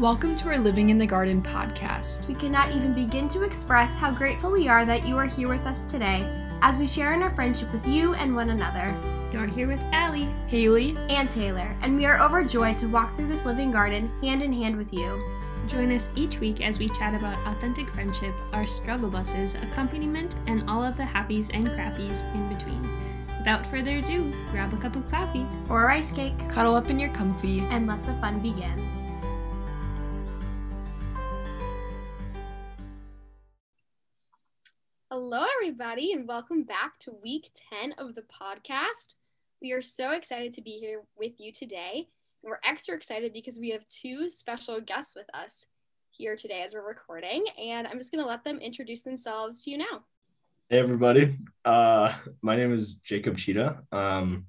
Welcome to our Living in the Garden podcast. We cannot even begin to express how grateful we are that you are here with us today as we share in our friendship with you and one another. You're here with Allie, Haley, and Taylor, and we are overjoyed to walk through this living garden hand in hand with you. Join us each week as we chat about authentic friendship, our struggle buses, accompaniment, and all of the happies and crappies in between. Without further ado, grab a cup of coffee or ice cake, cuddle up in your comfy, and let the fun begin. Hello, everybody, and welcome back to week 10 of the podcast. We are so excited to be here with you today. And we're extra excited because we have two special guests with us here today as we're recording. And I'm just going to let them introduce themselves to you now. Hey, everybody. Uh, my name is Jacob Cheetah. Um,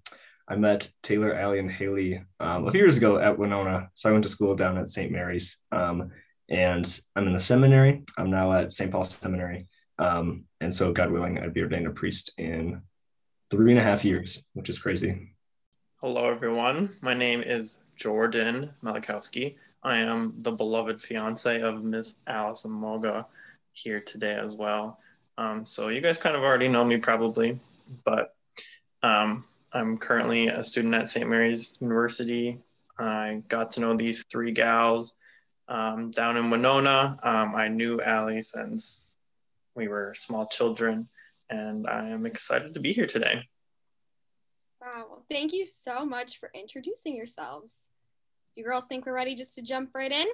I met Taylor, Allie, and Haley um, a few years ago at Winona. So I went to school down at St. Mary's. Um, and I'm in the seminary. I'm now at St. Paul's Seminary. Um, and so, God willing, I'd be ordained a priest in three and a half years, which is crazy. Hello, everyone. My name is Jordan Malakowski. I am the beloved fiance of Miss Allison Moga here today as well. Um, so, you guys kind of already know me probably, but um, I'm currently a student at St. Mary's University. I got to know these three gals um, down in Winona. Um, I knew Allie since we were small children, and I am excited to be here today. Wow. Well, thank you so much for introducing yourselves. You girls think we're ready just to jump right in?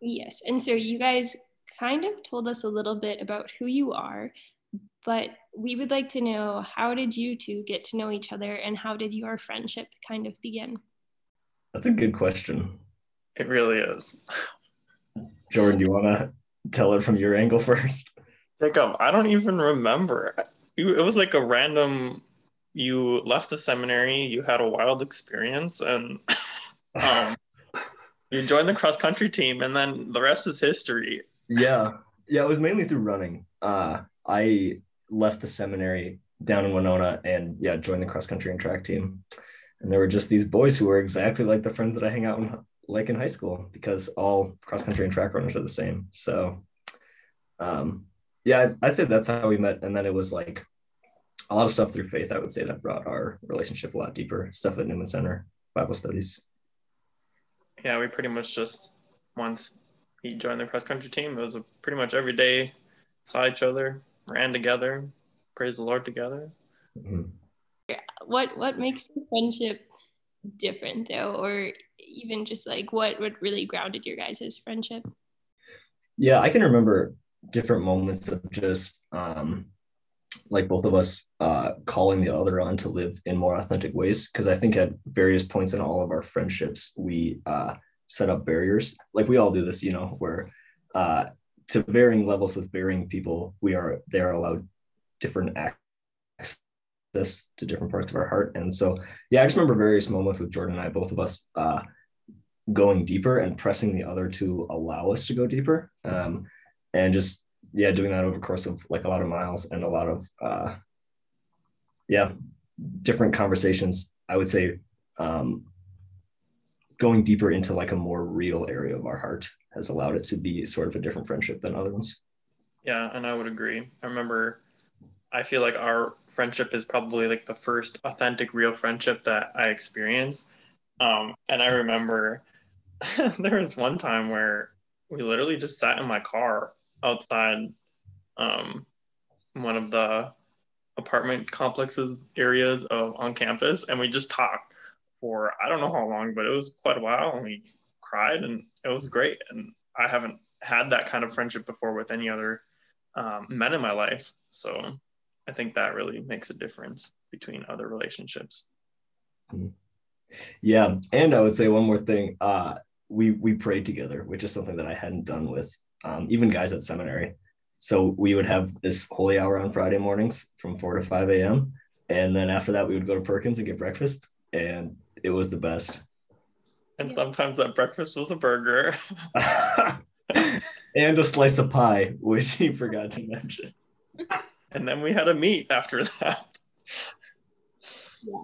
Yes. And so you guys kind of told us a little bit about who you are, but we would like to know how did you two get to know each other and how did your friendship kind of begin? That's a good question. It really is. Jordan, do you want to tell it from your angle first? Jacob, I don't even remember. It was like a random. You left the seminary. You had a wild experience, and um, you joined the cross country team, and then the rest is history. Yeah, yeah. It was mainly through running. Uh, I left the seminary down in Winona, and yeah, joined the cross country and track team. And there were just these boys who were exactly like the friends that I hang out with, like in high school, because all cross country and track runners are the same. So, um, yeah, I'd say that's how we met. And then it was like a lot of stuff through faith, I would say, that brought our relationship a lot deeper. Stuff at Newman Center, Bible studies. Yeah, we pretty much just once he joined the cross country team, it was a pretty much every day saw each other, ran together, praise the Lord together. Mm-hmm. What what makes the friendship different though, or even just like what what really grounded your guys' friendship? Yeah, I can remember different moments of just um, like both of us uh, calling the other on to live in more authentic ways. Because I think at various points in all of our friendships, we uh, set up barriers. Like we all do this, you know, where uh, to varying levels with varying people, we are they are allowed different access to different parts of our heart. And so, yeah, I just remember various moments with Jordan and I, both of us uh, going deeper and pressing the other to allow us to go deeper. Um, and just yeah doing that over the course of like a lot of miles and a lot of uh yeah different conversations i would say um going deeper into like a more real area of our heart has allowed it to be sort of a different friendship than other ones. Yeah and i would agree. I remember i feel like our friendship is probably like the first authentic real friendship that i experienced. Um and i remember there was one time where we literally just sat in my car outside um, one of the apartment complexes areas of on campus and we just talked for I don't know how long, but it was quite a while and we cried and it was great. And I haven't had that kind of friendship before with any other um, men in my life. So I think that really makes a difference between other relationships. Yeah. And I would say one more thing. Uh, we we prayed together, which is something that I hadn't done with um, even guys at seminary. So we would have this holy hour on Friday mornings from 4 to 5 a.m. And then after that, we would go to Perkins and get breakfast. And it was the best. And sometimes that breakfast was a burger. and a slice of pie, which he forgot to mention. And then we had a meet after that. Yeah.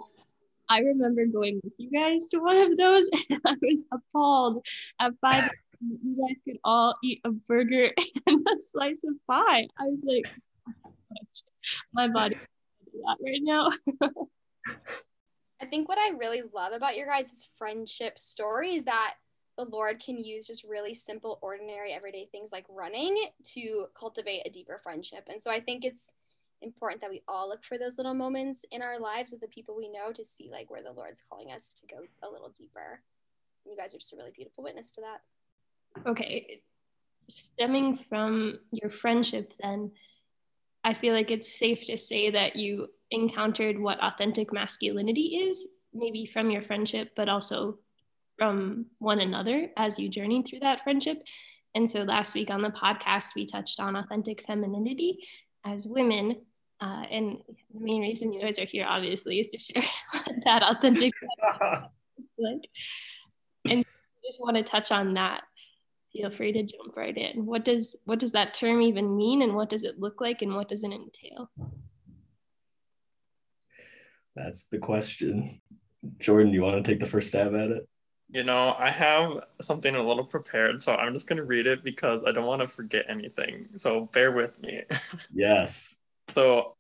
I remember going with you guys to one of those and I was appalled at 5 you guys could all eat a burger and a slice of pie. I was like, oh my body that right now. I think what I really love about your guys' friendship story is that the Lord can use just really simple, ordinary, everyday things like running to cultivate a deeper friendship. And so I think it's important that we all look for those little moments in our lives with the people we know to see like where the Lord's calling us to go a little deeper. You guys are just a really beautiful witness to that. Okay. Stemming from your friendship, then, I feel like it's safe to say that you encountered what authentic masculinity is, maybe from your friendship, but also from one another as you journeyed through that friendship. And so last week on the podcast, we touched on authentic femininity as women. Uh, and the main reason you guys are here, obviously, is to share that authentic like. And I just want to touch on that. Feel free to jump right in. What does what does that term even mean, and what does it look like, and what does it entail? That's the question. Jordan, do you want to take the first stab at it? You know, I have something a little prepared, so I'm just going to read it because I don't want to forget anything. So bear with me. Yes. so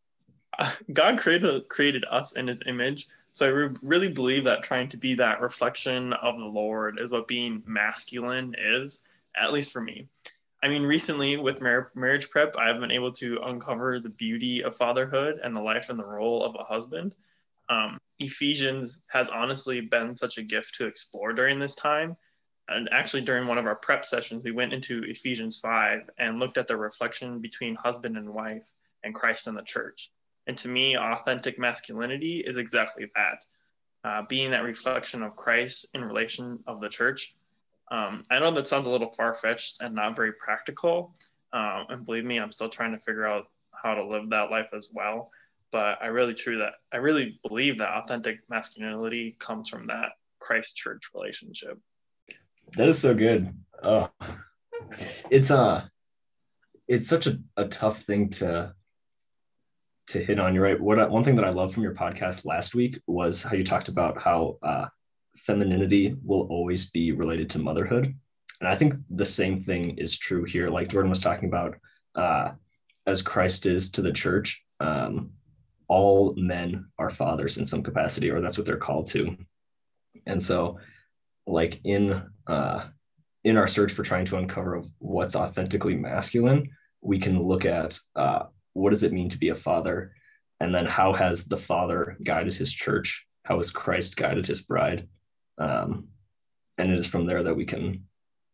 God created created us in his image. So I re- really believe that trying to be that reflection of the Lord is what being masculine is, at least for me. I mean, recently with mar- marriage prep, I've been able to uncover the beauty of fatherhood and the life and the role of a husband um, Ephesians has honestly been such a gift to explore during this time. And actually, during one of our prep sessions, we went into Ephesians 5 and looked at the reflection between husband and wife and Christ and the church. And to me, authentic masculinity is exactly that uh, being that reflection of Christ in relation of the church. Um, I know that sounds a little far fetched and not very practical. Um, and believe me, I'm still trying to figure out how to live that life as well but I really true that I really believe that authentic masculinity comes from that Christ church relationship. That is so good. Oh, it's uh it's such a, a tough thing to to hit on. You're right. What one thing that I love from your podcast last week was how you talked about how uh, femininity will always be related to motherhood, and I think the same thing is true here. Like Jordan was talking about, uh, as Christ is to the church. Um, all men are fathers in some capacity, or that's what they're called to. And so, like in uh, in our search for trying to uncover what's authentically masculine, we can look at uh, what does it mean to be a father, and then how has the father guided his church? How has Christ guided his bride? Um, and it is from there that we can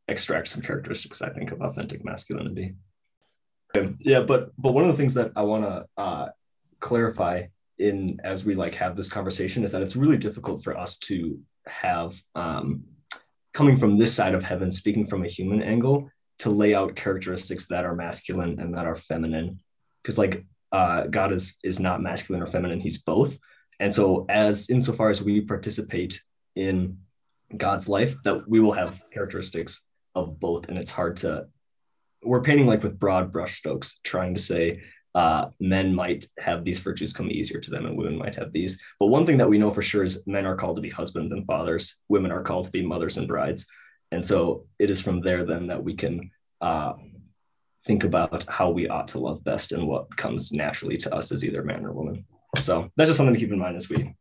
extract some characteristics, I think, of authentic masculinity. Yeah, but but one of the things that I want to uh, clarify in as we like have this conversation is that it's really difficult for us to have um, coming from this side of heaven speaking from a human angle to lay out characteristics that are masculine and that are feminine. Because like uh, god is is not masculine or feminine he's both. And so as insofar as we participate in god's life that we will have characteristics of both and it's hard to we're painting like with broad brushstrokes trying to say uh, men might have these virtues come easier to them and women might have these. But one thing that we know for sure is men are called to be husbands and fathers, women are called to be mothers and brides. And so it is from there then that we can uh, think about how we ought to love best and what comes naturally to us as either man or woman. So that's just something to keep in mind as we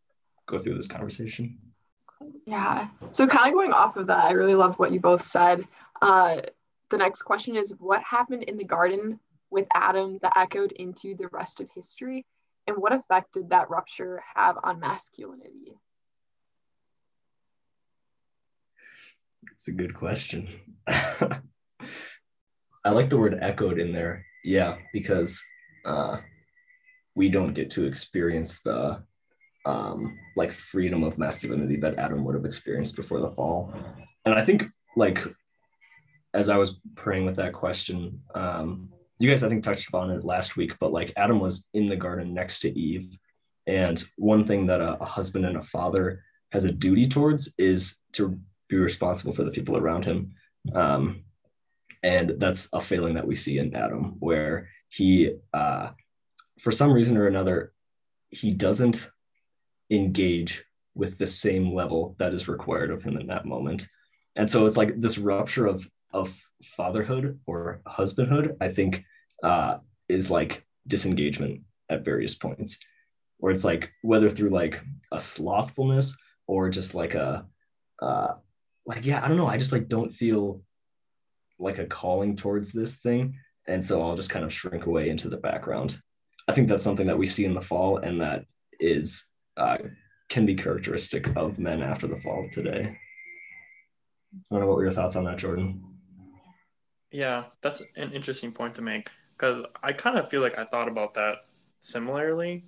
go through this conversation. Yeah. So kind of going off of that, I really love what you both said. Uh, the next question is what happened in the garden with Adam that echoed into the rest of history? And what effect did that rupture have on masculinity? It's a good question. I like the word echoed in there. Yeah, because uh, we don't get to experience the um, like freedom of masculinity that Adam would have experienced before the fall. And I think like as I was praying with that question, um, you guys I think touched upon it last week, but like Adam was in the garden next to Eve, and one thing that a, a husband and a father has a duty towards is to be responsible for the people around him. Um, and that's a failing that we see in Adam, where he, uh, for some reason or another, he doesn't engage with the same level that is required of him in that moment. And so it's like this rupture of of fatherhood or husbandhood, I think, uh, is like disengagement at various points, where it's like whether through like a slothfulness or just like a, uh, like yeah, I don't know, I just like don't feel like a calling towards this thing, and so I'll just kind of shrink away into the background. I think that's something that we see in the fall, and that is uh, can be characteristic of men after the fall today. I don't know what were your thoughts on that, Jordan. Yeah, that's an interesting point to make because I kind of feel like I thought about that similarly.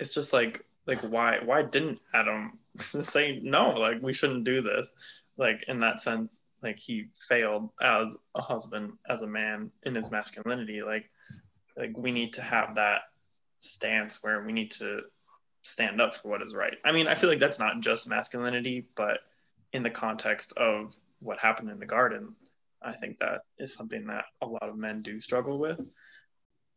It's just like like why why didn't Adam say no? Like we shouldn't do this. Like in that sense, like he failed as a husband, as a man in his masculinity. Like like we need to have that stance where we need to stand up for what is right. I mean, I feel like that's not just masculinity, but in the context of what happened in the garden, I think that is something that a lot of men do struggle with.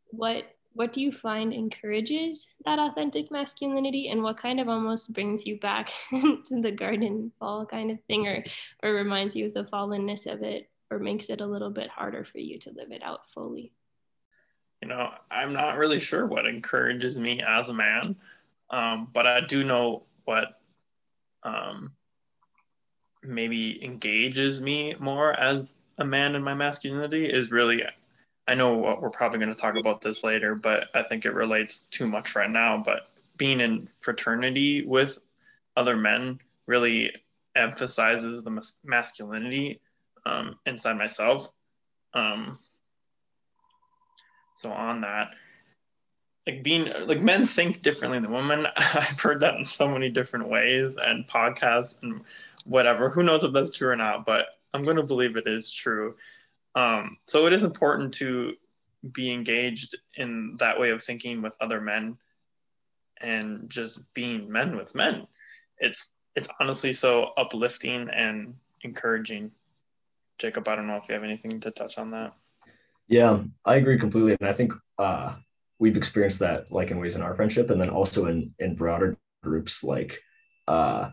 What what do you find encourages that authentic masculinity and what kind of almost brings you back to the garden fall kind of thing or or reminds you of the fallenness of it or makes it a little bit harder for you to live it out fully? You know, I'm not really sure what encourages me as a man, um, but I do know what um, maybe engages me more as a man in my masculinity is really I know what we're probably going to talk about this later, but I think it relates too much right now. But being in fraternity with other men really emphasizes the mas- masculinity um, inside myself. Um, so on that, like being like men think differently than women. I've heard that in so many different ways and podcasts and whatever. Who knows if that's true or not? But I'm going to believe it is true. Um, so it is important to be engaged in that way of thinking with other men and just being men with men. It's it's honestly so uplifting and encouraging. Jacob, I don't know if you have anything to touch on that. Yeah, I agree completely, and I think uh, we've experienced that like in ways in our friendship, and then also in in broader groups. Like, uh,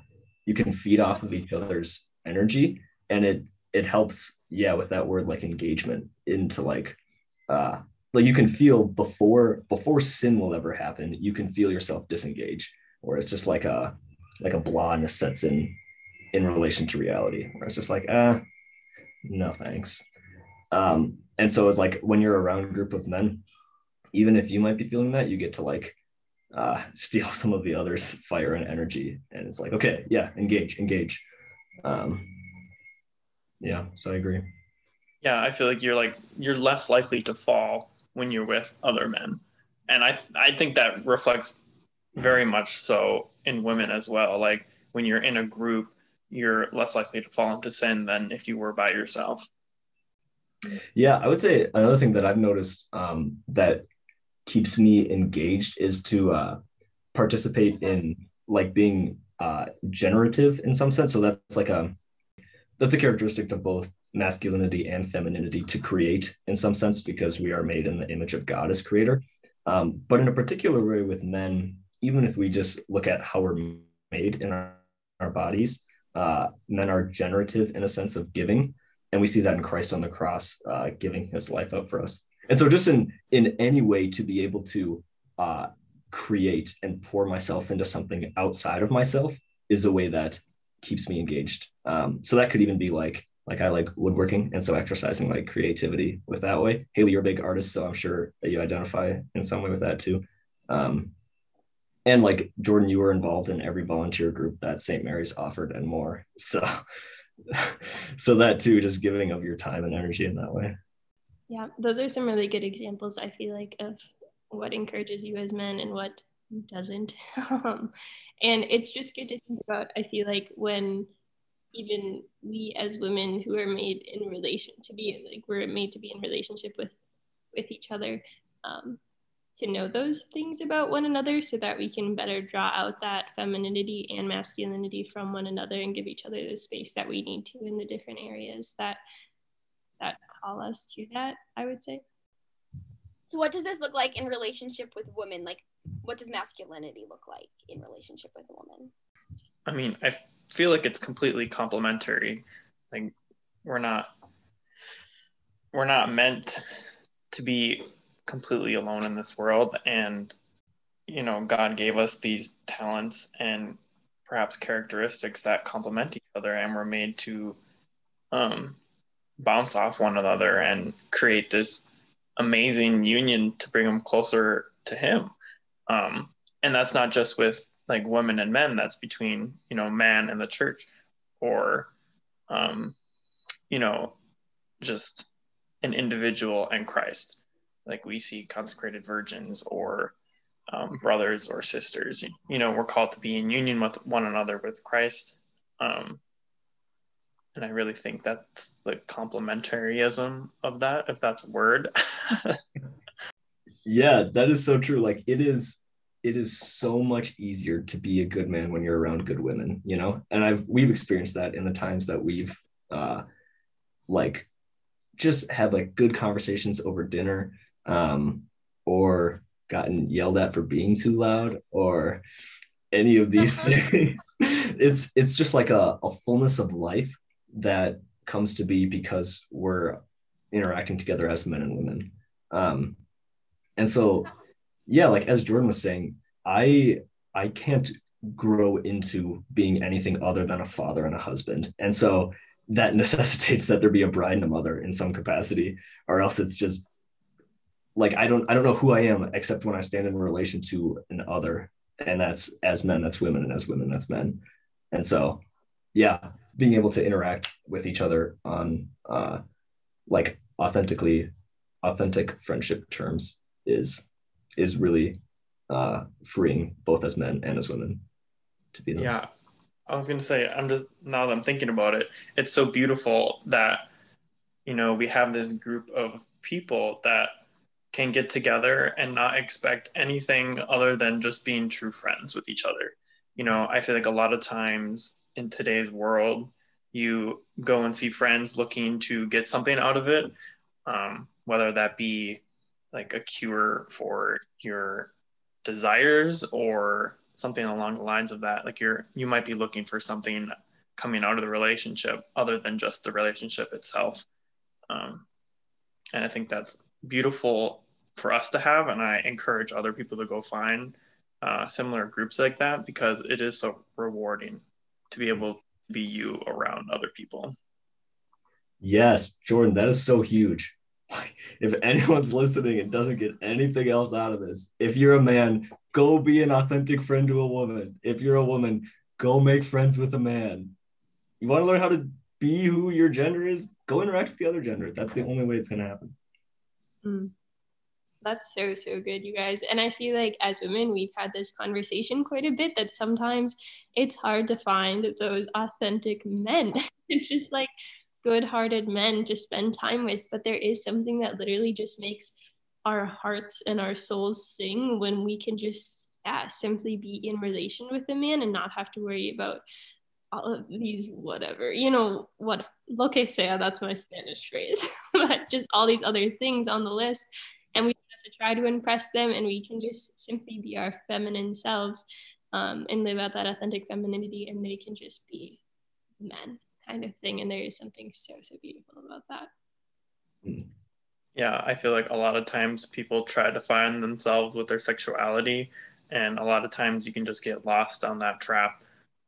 you can feed off of each other's energy, and it it helps yeah with that word like engagement into like uh like you can feel before before sin will ever happen you can feel yourself disengage or it's just like a like a blonde sets in in relation to reality where it's just like ah no thanks um and so it's like when you're around a group of men even if you might be feeling that you get to like uh steal some of the others fire and energy. And it's like okay yeah engage engage. Um yeah so i agree. Yeah i feel like you're like you're less likely to fall when you're with other men. And i i think that reflects very much so in women as well. Like when you're in a group you're less likely to fall into sin than if you were by yourself. Yeah i would say another thing that i've noticed um, that keeps me engaged is to uh, participate in like being uh, generative in some sense so that's like a that's a characteristic of both masculinity and femininity to create in some sense because we are made in the image of God as creator. Um, but in a particular way with men, even if we just look at how we're made in our, our bodies, uh, men are generative in a sense of giving. And we see that in Christ on the cross, uh, giving his life up for us. And so just in, in any way to be able to uh, create and pour myself into something outside of myself is a way that keeps me engaged. Um, so that could even be like like I like woodworking, and so exercising like creativity with that way. Haley, you're a big artist, so I'm sure that you identify in some way with that too. Um, and like Jordan, you were involved in every volunteer group that St. Mary's offered and more. So, so that too, just giving of your time and energy in that way. Yeah, those are some really good examples. I feel like of what encourages you as men and what doesn't. um, and it's just good to think about. I feel like when even we as women who are made in relation to be like we're made to be in relationship with with each other um, to know those things about one another so that we can better draw out that femininity and masculinity from one another and give each other the space that we need to in the different areas that that call us to that i would say. So what does this look like in relationship with women? Like what does masculinity look like in relationship with a woman? I mean i feel like it's completely complementary. Like we're not we're not meant to be completely alone in this world. And you know god gave us these talents and perhaps characteristics that complement each other and we're made to um, bounce off one another and create this amazing union to bring them closer to him. Um, and that's not just with like women and men that's between you know man and the church or um, you know just an individual and christ. Like we see consecrated virgins or um, brothers or sisters. You know we're called to be in union with one another with christ. Um, and i really think that's the complementaryism of that if that's a word. Yeah that is so true. Like it is it is so much easier to be a good man when you're around good women you know? And i've we've experienced that in the times that we've uh like just had like good conversations over dinner um or gotten yelled at for being too loud or any of these things. It's it's just like a, a fullness of life that comes to be because we're interacting together as men and women. Um and so yeah like as jordan was saying i i can't grow into being anything other than a father and a husband. And so that necessitates that there be a bride and a mother in some capacity or else it's just like i don't i don't know who i am except when i stand in relation to an other and that's as men that's women and as women that's men. And so yeah being able to interact with each other on uh like authentically authentic friendship terms is is really uh freeing both as men and as women to be those. yeah i was to say i'm just now that i'm thinking about it it's so beautiful that you know we have this group of people that can get together and not expect anything other than just being true friends with each other. You know, I feel like a lot of times in today's world, you go and see friends looking to get something out of it, um, whether that be like a cure for your desires or something along the lines of that. Like you're, you might be looking for something coming out of the relationship other than just the relationship itself. Um, and I think that's beautiful for us to have and i encourage other people to go find uh, similar groups like that because it is so rewarding to be able to be you around other people. Yes jordan that is so huge. If anyone's listening and doesn't get anything else out of this if you're a man go be an authentic friend to a woman. If you're a woman go make friends with a man. You want to learn how to be who your gender is? Go interact with the other gender. That's the only way it's going to happen. Mm. That's so, so good, you guys. And I feel like as women, we've had this conversation quite a bit that sometimes it's hard to find those authentic men. it's just like good hearted men to spend time with. But there is something that literally just makes our hearts and our souls sing when we can just yeah, simply be in relation with a man and not have to worry about all of these whatever you know what lo que sea that's my spanish phrase but just all these other things on the list and we to try to impress them and we can just simply be our feminine selves um, and live out that authentic femininity and they can just be men kind of thing. And there is something so so beautiful about that. Yeah i feel like a lot of times people try to find themselves with their sexuality and a lot of times you can just get lost on that trap.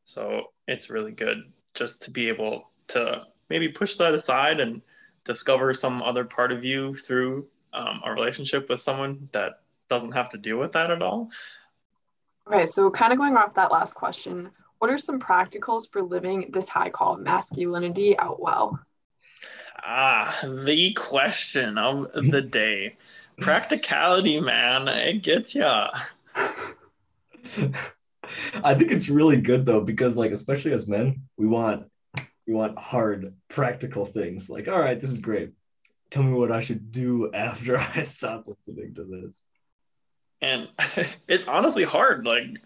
So it's really good just to be able to maybe push that aside and discover some other part of you through um, a relationship with someone that doesn't have to deal with that at all. Okay, so kind of going off that last question, what are some practicals for living this high call masculinity out well? Ah, the question of the day. Practicality, man, it gets ya. I think it's really good though because like especially as men, we want we want hard practical things. Like, all right, this is great. Tell me what I should do after I stop listening to this. And it's honestly hard. Like,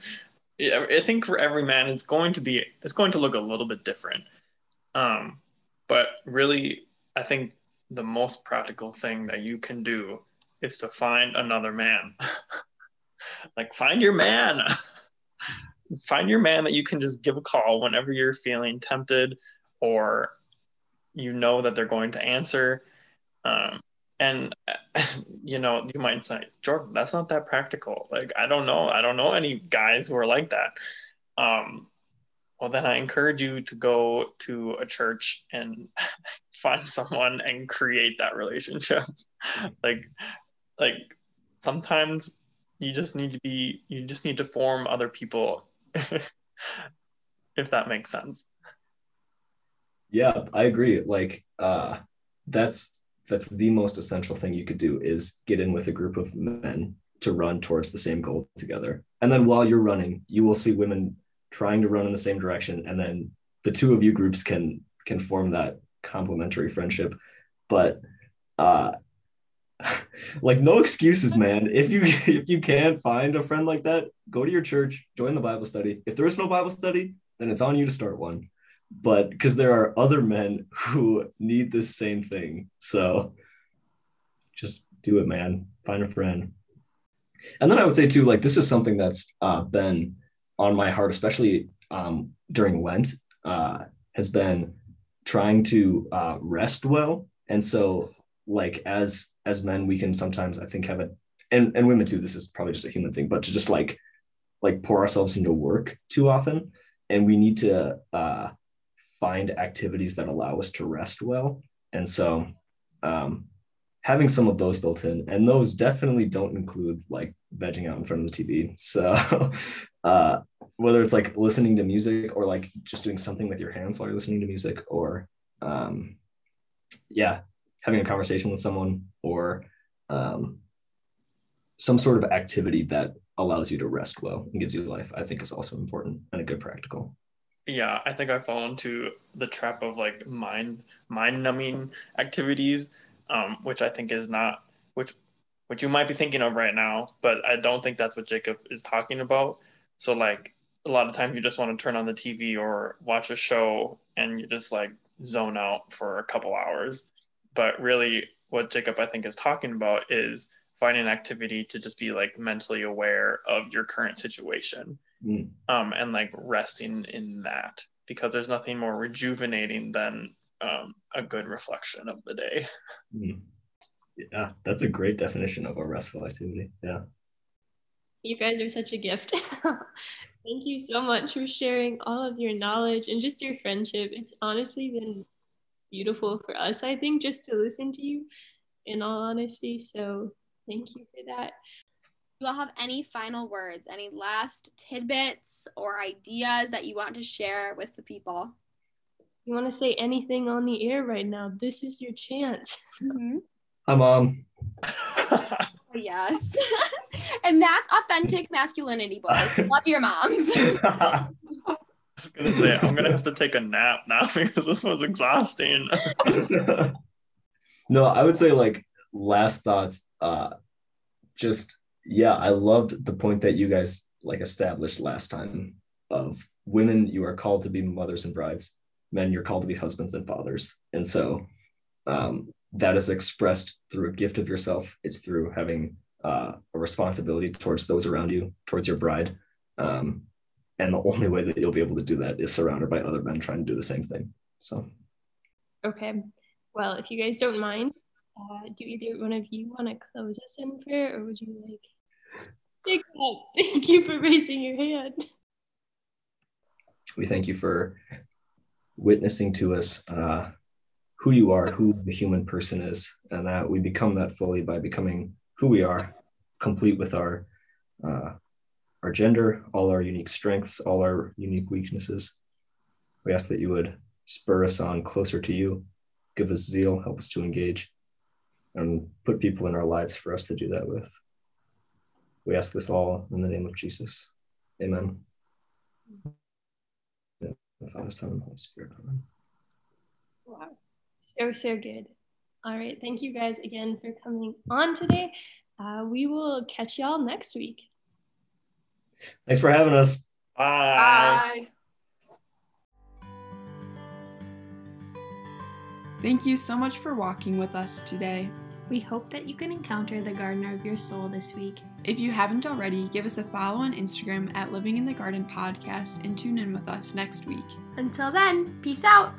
I think for every man, it's going to be it's going to look a little bit different. Um, but really, I think the most practical thing that you can do is to find another man. like, find your man. find your man that you can just give a call whenever you're feeling tempted or you know that they're going to answer Um, and you know, you might say, Jordan, that's not that practical. Like, I don't know. I don't know any guys who are like that. Um, well, then I encourage you to go to a church and find someone and create that relationship. like, like sometimes you just need to be, you just need to form other people, if that makes sense. Yeah, I agree. Like, uh, that's that's the most essential thing you could do is get in with a group of men to run towards the same goal together. And then while you're running, you will see women trying to run in the same direction and then the two of you groups can can form that complementary friendship. But uh like no excuses, man. If you if you can't find a friend like that, go to your church, join the Bible study. If there is no Bible study, then it's on you to start one but because there are other men who need this same thing. So just do it, man. Find a friend. And then I would say too, like this is something that's uh, been on my heart, especially um, during Lent, uh, has been trying to uh, rest well. And so, like as as men, we can sometimes I think have it, and and women too. This is probably just a human thing, but to just like like pour ourselves into work too often, and we need to uh, find activities that allow us to rest well. And so um, having some of those built in, and those definitely don't include like vegging out in front of the TV. So uh, whether it's like listening to music or like just doing something with your hands while you're listening to music, or um, yeah, having a conversation with someone or um, some sort of activity that allows you to rest well and gives you life, I think is also important and a good practical yeah i think i fall into the trap of like mind mind numbing activities um, which i think is not which which you might be thinking of right now but i don't think that's what jacob is talking about. So like a lot of times you just want to turn on the tv or watch a show and you just like zone out for a couple hours. But really what jacob i think is talking about is finding an activity to just be like mentally aware of your current situation mm. um, and like resting in that because there's nothing more rejuvenating than um, a good reflection of the day. Mm. Yeah, that's a great definition of a restful activity. Yeah. You guys are such a gift. Thank you so much for sharing all of your knowledge and just your friendship. It's honestly been beautiful for us, I think, just to listen to you in all honesty. So thank you for that you all have any final words, any last tidbits or ideas that you want to share with the people? You want to say anything on the air right now? This is your chance. Mm-hmm. Hi, mom. yes. and that's authentic masculinity, boys. Love your moms. I was gonna say I'm gonna have to take a nap now because this was exhausting. no, I would say like last thoughts. Uh, just yeah, I loved the point that you guys like established last time of women, you are called to be mothers and brides. Men, you're called to be husbands and fathers. And so um, that is expressed through a gift of yourself. It's through having uh, a responsibility towards those around you, towards your bride. Um, and the only way that you'll be able to do that is surrounded by other men trying to do the same thing. So, okay. Well, if you guys don't mind, uh, do either one of you want to close us in prayer, or would you like? Thank you. Thank you for raising your hand. We thank you for witnessing to us uh, who you are, who the human person is, and that we become that fully by becoming who we are, complete with our uh, our gender, all our unique strengths, all our unique weaknesses. We ask that you would spur us on closer to you, give us zeal, help us to engage, and put people in our lives for us to do that with. We ask this all in the name of Jesus. Amen. The Father, Son, and Holy Spirit. Amen. Wow. So, so good. All right. Thank you guys again for coming on today. Uh, we will catch y'all next week. Thanks for having us. Bye. Bye. Thank you so much for walking with us today. We hope that you can encounter the gardener of your soul this week. If you haven't already, give us a follow on Instagram at Living in the Garden Podcast and tune in with us next week. Until then, peace out.